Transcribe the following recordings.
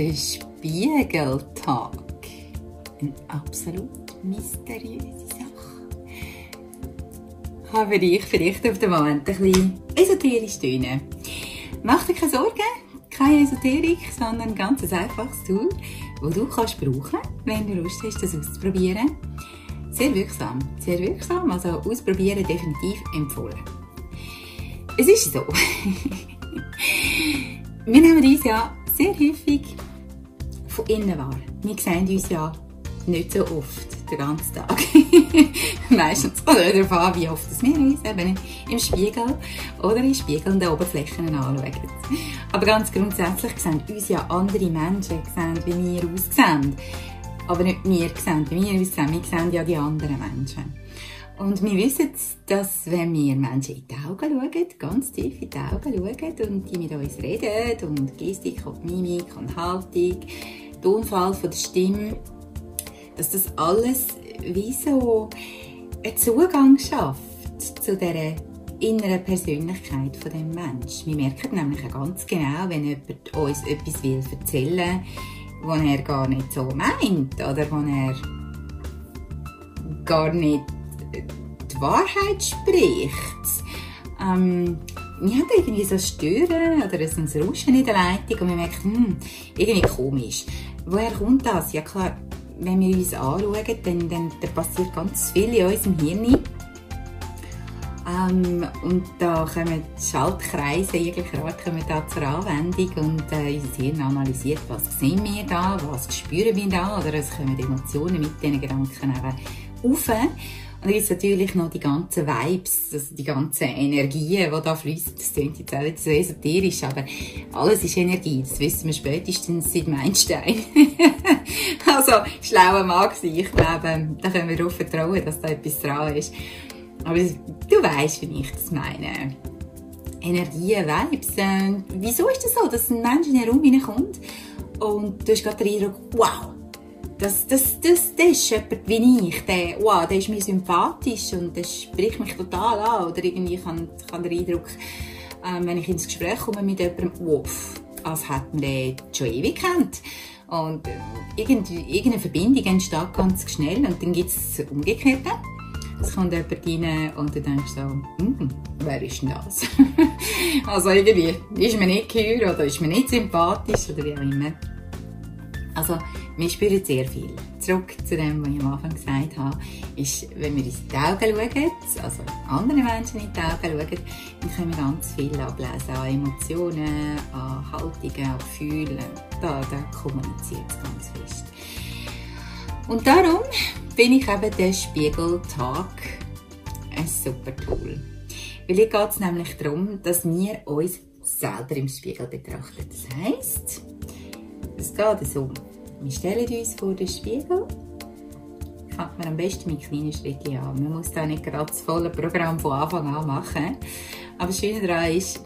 Der Spiegeltag. Eine absolut mysteriöse Sache. Habe ich vielleicht auf den Moment ein bisschen esoterisch tönen. Mach dir keine Sorgen, keine Esoterik, sondern ein ganz einfaches Tool, das du kannst brauchen, wenn du Lust hast, das auszuprobieren. Sehr wirksam, sehr wirksam, also ausprobieren definitiv empfohlen. Es ist so. Wir nehmen uns ja sehr häufig von innen wahr. Wir sehen uns ja nicht so oft, den ganzen Tag. Meistens kommt es darauf an, wie oft wir uns eben im Spiegel oder in spiegelnden Oberflächen anschauen. Aber ganz grundsätzlich sehen uns ja andere Menschen, sehen, wie wir aussehen. Aber nicht wir sehen, wie wir aussehen, wir sehen ja die anderen Menschen. Und wir wissen, dass wenn wir Menschen in die Augen schauen, ganz tief in die Augen schauen und die mit uns reden und Gestik und Mimik und Haltung, Tonfall von der Stimme, dass das alles wie so einen Zugang schafft zu dieser inneren Persönlichkeit von dem Menschen. Wir merken nämlich ganz genau, wenn jemand uns etwas will erzählen will, was er gar nicht so meint oder was er gar nicht die Wahrheit spricht. Ähm, wir haben irgendwie so Stören oder ein Rauschen in der Leitung und wir merken, hm, irgendwie komisch. Woher kommt das? Ja klar, wenn wir uns anschauen, dann, dann, dann passiert ganz viel in unserem Hirn. Ähm, und da kommen Schaltkreise jeglicher Art kommen da zur Anwendung und äh, unser Hirn analysiert, was sehen wir da, was spüren wir da oder es kommen Emotionen mit diesen Gedanken auf. Und gibt natürlich noch die ganzen Vibes, also die ganzen Energien, die da fließen. Das klingt jetzt auch nicht so esoterisch, aber alles ist Energie. Das wissen wir spätestens seit Einstein. also, schlauer mag sein. Ich glaube, da können wir darauf vertrauen, dass da etwas dran ist. Aber du weißt, wie ich das meine. Energien, Vibes. Äh, wieso ist das so, dass ein Mensch in den Raum hineinkommt und du hast gerade den Eindruck, wow, das, das, das, das ist jemand wie ich, der, wow, der ist mir sympathisch und der spricht mich total an. Oder irgendwie kann, kann der Eindruck, ähm, wenn ich ins Gespräch komme mit jemandem, wow, als hätte man den schon ewig kennt. Und äh, irgendeine Verbindung entsteht ganz schnell und dann gibt es umgekehrt. Es kommt jemand rein und du denkst so, hm, wer ist denn das? also irgendwie, ist mir nicht gehört oder ist mir nicht sympathisch oder wie auch immer. Also, wir spüren sehr viel. Zurück zu dem, was ich am Anfang gesagt habe, ist, wenn wir uns in die Augen schauen, also andere Menschen in die Augen schauen, dann können wir ganz viel ablesen an Emotionen, an Haltungen, an Gefühlen. Da, da kommuniziert es ganz fest. Und darum bin ich eben der Spiegeltag ein super Tool. Weil hier geht es nämlich darum, dass wir uns selber im Spiegel betrachten. Das heisst, es geht so, wir stellen uns vor den Spiegel. Fängt man am besten mit kleinen Schritten an. Man muss da nicht gerade das volle Programm von Anfang an machen. Aber das Schöne daran ist,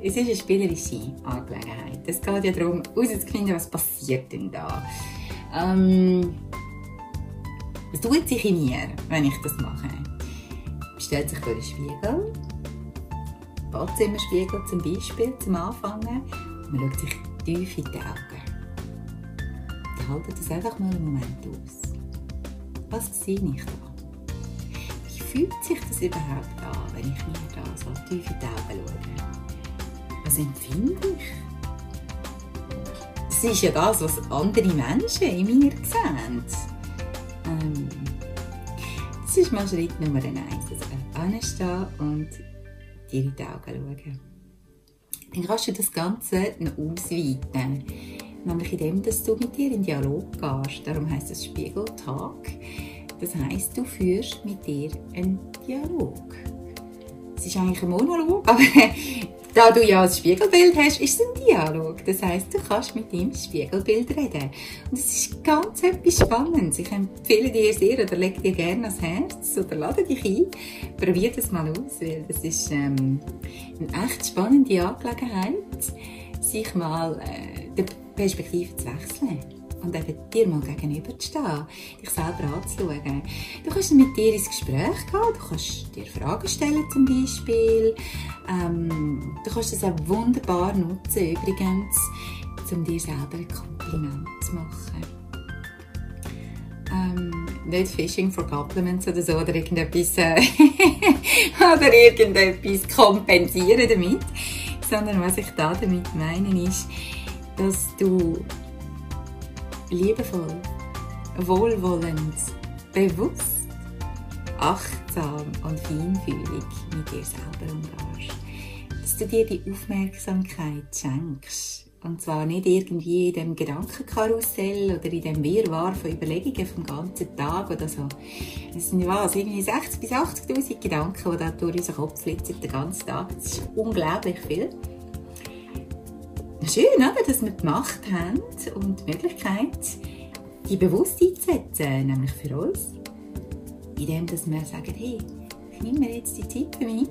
es ist eine spielerische Angelegenheit. Es geht ja darum, herauszufinden, was passiert denn da. Ähm, was tut sich in mir, wenn ich das mache? Man stellt sich vor den Spiegel, Badzimmerspiegel zum Beispiel, zum Anfangen. Man schaut sich tief in die Augen halte das einfach mal einen Moment aus. Was sehe ich da? Wie fühlt sich das überhaupt an, wenn ich mir da so tief in die Augen schaue? Was empfinde ich? Das ist ja das, was andere Menschen in mir sehen. Ähm, das ist mal Schritt Nummer eins. Also anstehen und dir in die Augen schauen. Dann kannst du das Ganze noch ausweiten nämlich indem dass du mit dir in Dialog gehst. Darum heißt es Spiegeltag. Das heißt, du führst mit dir einen Dialog. Es ist eigentlich ein Monolog, aber da du ja ein Spiegelbild hast, ist es ein Dialog. Das heißt, du kannst mit dem Spiegelbild reden. Und es ist ganz etwas Spannendes. Ich empfehle dir sehr oder leg dir gerne ans Herz oder lade dich ein. Probier das mal aus, weil das ist ähm, eine echt spannende Angelegenheit, sich mal äh, Perspektive zu wechseln und eben dir mal gegenüber zu stehen, dich selber anzuschauen. Du kannst mit dir ins Gespräch gehen, du kannst dir Fragen stellen zum Beispiel. Ähm, du kannst das auch wunderbar nutzen, übrigens, um dir selber ein Kompliment zu machen. Ähm, nicht Fishing for Compliments oder so, oder irgendetwas, äh, oder irgendetwas kompensieren damit, sondern was ich da damit meine ist, dass du liebevoll, wohlwollend, bewusst, achtsam und feinfühlig mit dir selber umgehst. Dass du dir die Aufmerksamkeit schenkst. Und zwar nicht irgendwie in dem Gedankenkarussell oder in dem Wirrwarr von Überlegungen vom ganzen Tag oder so. Es sind was, irgendwie 60 bis 80.000 Gedanken, die da durch unseren Kopf flitzen den ganzen Tag. Das ist unglaublich viel. Schön, oder? dass wir die Macht haben und die Möglichkeit, die bewusst einzusetzen, nämlich für uns. Indem wir sagen, hey, ich nehme mir jetzt die Zeit für mich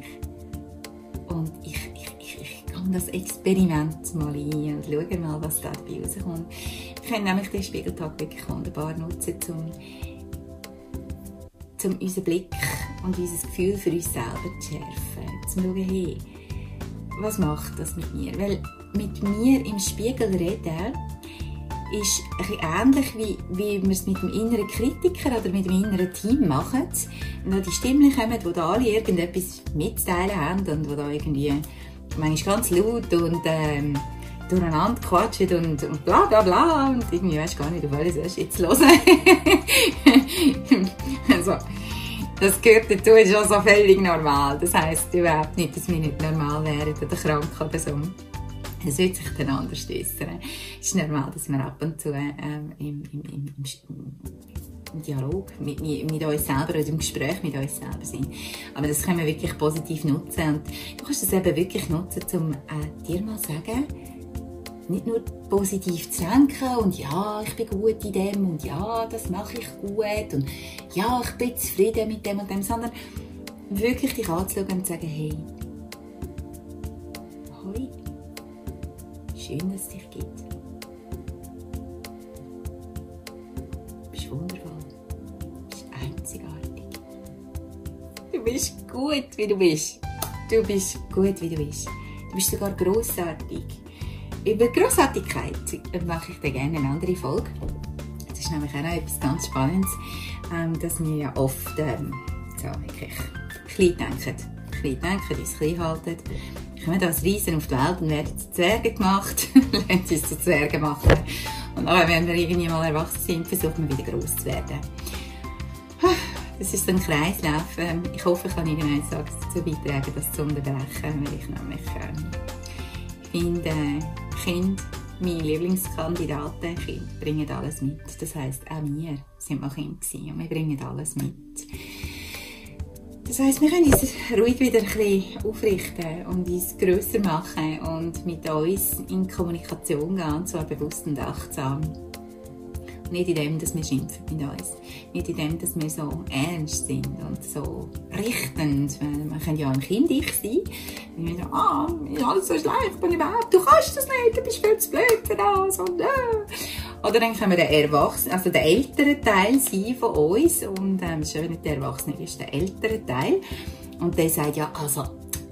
und ich, ich, ich, ich gehe das Experiment mal ein und schaue mal, was da dabei rauskommt. Wir können nämlich den Spiegeltag wirklich wunderbar nutzen, um, um unseren Blick und unser Gefühl für uns selber zu schärfen. Zu schauen, hey, was macht das mit mir? Weil mit mir im Spiegel reden ist ein ähnlich wie, wie wir es mit dem inneren Kritiker oder mit dem inneren Team machen. Wenn die Stimmen kommen, die da alle irgendetwas mitzuteilen haben und die da irgendwie manchmal ganz laut und ähm, durcheinander quatschen und, und bla bla bla und irgendwie weißt gar nicht, auf alles erst jetzt hören. also, das gehört dazu, ist auch so völlig normal. Das heisst überhaupt nicht, dass wir nicht normal wären oder krank oder so. Es wird sich dann anders äußern. Es ist normal, dass wir ab und zu ähm, im, im, im, im Dialog mit, mit uns selber oder im Gespräch mit uns selber sind. Aber das können wir wirklich positiv nutzen. Und du kannst das eben wirklich nutzen, um äh, dir mal zu sagen, nicht nur positiv zu denken und ja, ich bin gut in dem und ja, das mache ich gut und ja, ich bin zufrieden mit dem und dem, sondern wirklich dich anzuschauen und zu sagen, hey, schön, dass es dich gibt. Du bist wundervoll. Du bist einzigartig. Du bist gut, wie du bist. Du bist gut, wie du bist. Du bist sogar grossartig. Über Grossartigkeit mache ich dir gerne eine andere Folge. Das ist nämlich auch etwas ganz Spannendes, ähm, dass wir ja oft ähm, so wirklich klein denken. Klein denken, uns klein halten kommen als Riesen auf die Welt und werden zu Zwergen gemacht, lernen sie es zu Zwergen machen. Und dann, wenn wir irgendwie mal erwachsen sind, versuchen wir wieder groß zu werden. Das ist so ein Kreislauf. Ähm, ich hoffe, ich kann irgendwann dazu beitragen, das zu unterbrechen, weil ich nämlich ähm, finde, äh, Kinder, meine Lieblingskandidaten, Kinder bringen alles mit. Das heisst, auch wir sind mal Kinder und wir bringen alles mit. Das heisst, wir können uns ruhig wieder ein bisschen aufrichten und uns grösser machen und mit uns in Kommunikation gehen, und zwar bewusst und achtsam. Nicht in dem, dass wir schimpfen mit uns. Nicht in dem, dass wir so ernst sind und so richtend. Man kann ja ein Kind ich sein. Und wir sagen, ah, ist alles so schlecht, bin überhaupt, du kannst das nicht, du bist viel zu blöd für das. Und, äh. Oder dann können wir der Erwachsene, also der ältere Teil sein von uns und ähm, schon nicht der Erwachsene ist der ältere Teil und der sagt ja, also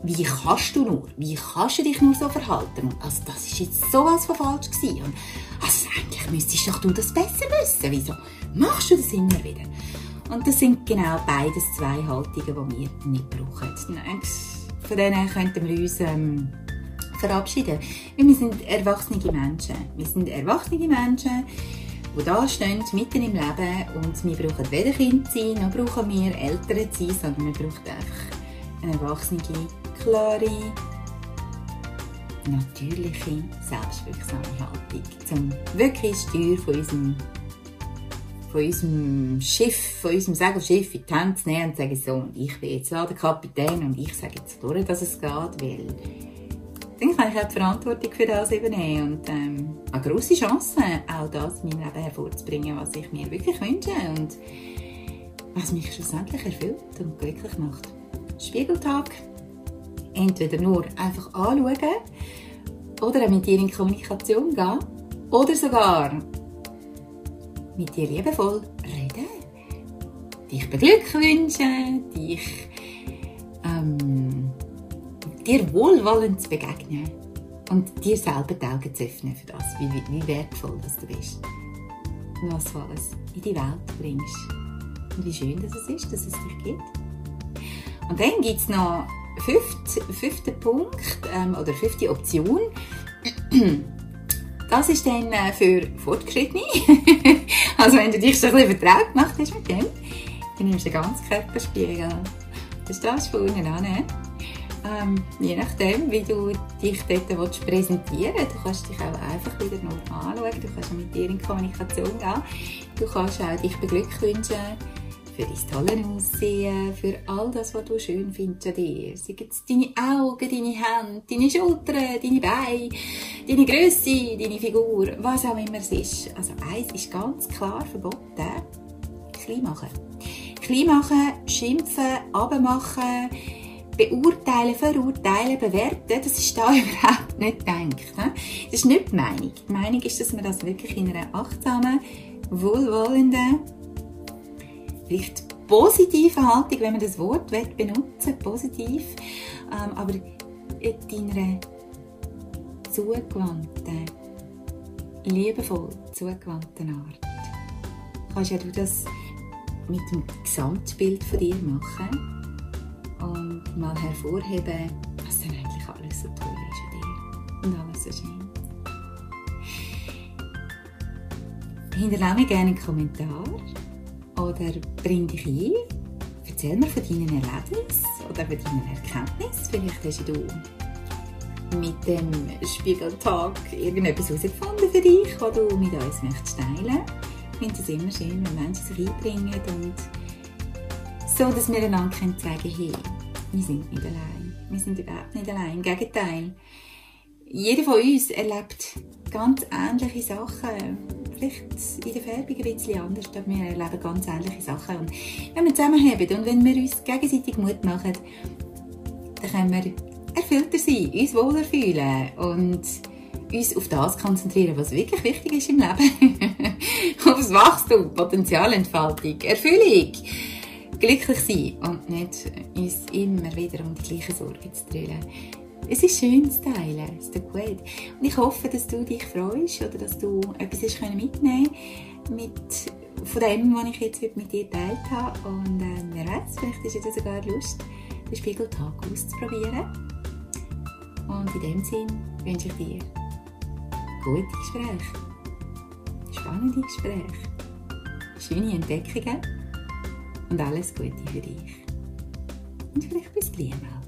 wie kannst du nur, wie kannst du dich nur so verhalten? Also das ist jetzt sowas von falsch gewesen. Und, also eigentlich müsstest doch du das besser wissen. Wieso machst du das immer wieder? Und das sind genau beides zwei Haltungen, die wir nicht brauchen. Von denen könnten wir uns ähm, verabschieden. wir sind erwachsene Menschen. Wir sind erwachsene Menschen, die da stehen, mitten im Leben und wir brauchen weder Kind sein, noch brauchen wir Eltern sein, sondern wir brauchen einfach eine erwachsene, klare, natürliche, selbstwirksame Haltung, um wirklich Steuer von unserem von unserem Schiff, von unserem Segelschiff in die Hand zu nehmen und zu sagen, so, und ich bin jetzt da der Kapitän und ich sage jetzt durch, dass es geht, weil dann kann ich auch die Verantwortung für das übernehmen und ähm, eine grosse Chance, auch das in meinem Leben hervorzubringen, was ich mir wirklich wünsche und was mich schlussendlich erfüllt und glücklich macht. Spiegeltag. Entweder nur einfach anschauen oder mit dir in Kommunikation gehen oder sogar mit dir liebevoll reden, dich beglückwünschen, dich dir wohlwollend zu begegnen. Und dir selber die Augen zu öffnen für das, wie, wie wertvoll das du bist. Und was du alles in die Welt bringst. Und wie schön dass es ist, dass es dich gibt. Und dann gibt es noch fünften fünfte Punkt ähm, oder fünfte Option. Das ist dann äh, für Fortgeschrittene. also wenn du dich schon ein bisschen vertraut gemacht hast mit dem, dann nimmst du den ganzen Körperspiegel. Das stehst du vorne an. Ähm, je nachdem, wie du dich dort präsentieren willst. Du kannst dich auch einfach wieder normal anschauen. Du kannst mit dir in Kommunikation gehen. Du kannst auch dich beglückwünschen für dein tolle Aussehen, für all das, was du schön findest an dir. Sei es deine Augen, deine Hände, deine Schultern, deine Beine, deine Größe, deine Figur, was auch immer es ist. Also eins ist ganz klar verboten. Klein machen. Klein machen, schimpfen, abmachen, beurteilen, verurteilen, bewerten, das ist da überhaupt nicht gedacht. Das ist nicht die Meinung. Die Meinung ist, dass man das wirklich in einer achtsamen, wohlwollenden, vielleicht positive Haltung, wenn man das Wort will, benutzen positiv, ähm, aber in einer zugewandten, liebevoll zugewandten Art. Kannst ja du das mit dem Gesamtbild von dir machen und mal hervorheben, was denn eigentlich alles so toll ist an dir und alles so schön. Hinterlasse mir gerne einen Kommentar oder bring dich ein. Erzähl mir von deinen Erlebnissen oder von deinen Erkenntnissen. Vielleicht hast du mit dem Spiegeltag irgendetwas herausgefunden für dich, was du mit uns möchtest teilen Ich finde es immer schön, wenn Menschen sich einbringen und so, dass wir einander sagen können, hey, wir sind nicht allein. Wir sind überhaupt nicht allein. Im Gegenteil. Jeder von uns erlebt ganz ähnliche Sachen vielleicht in der Färbung ein bisschen anders, aber wir erleben ganz ähnliche Sachen. Und wenn wir zusammenheben und wenn wir uns gegenseitig Mut machen, dann können wir erfüllter sein, uns wohler fühlen und uns auf das konzentrieren, was wirklich wichtig ist im Leben. Aufs Wachstum, Potenzialentfaltung, Erfüllung, glücklich sein und nicht uns immer wieder um die gleichen Sorgen zu drehen. Es ist schön zu teilen, es tut gut. Und ich hoffe, dass du dich freust oder dass du etwas hast mitnehmen mit von dem, was ich jetzt mit dir geteilt habe. Und äh, wer weiß, vielleicht ist es sogar Lust, den Spiegeltag auszuprobieren. Und in dem Sinn wünsche ich dir gute Gespräche, spannende Gespräche, schöne Entdeckungen und alles Gute für dich. Und vielleicht bis gleich mal.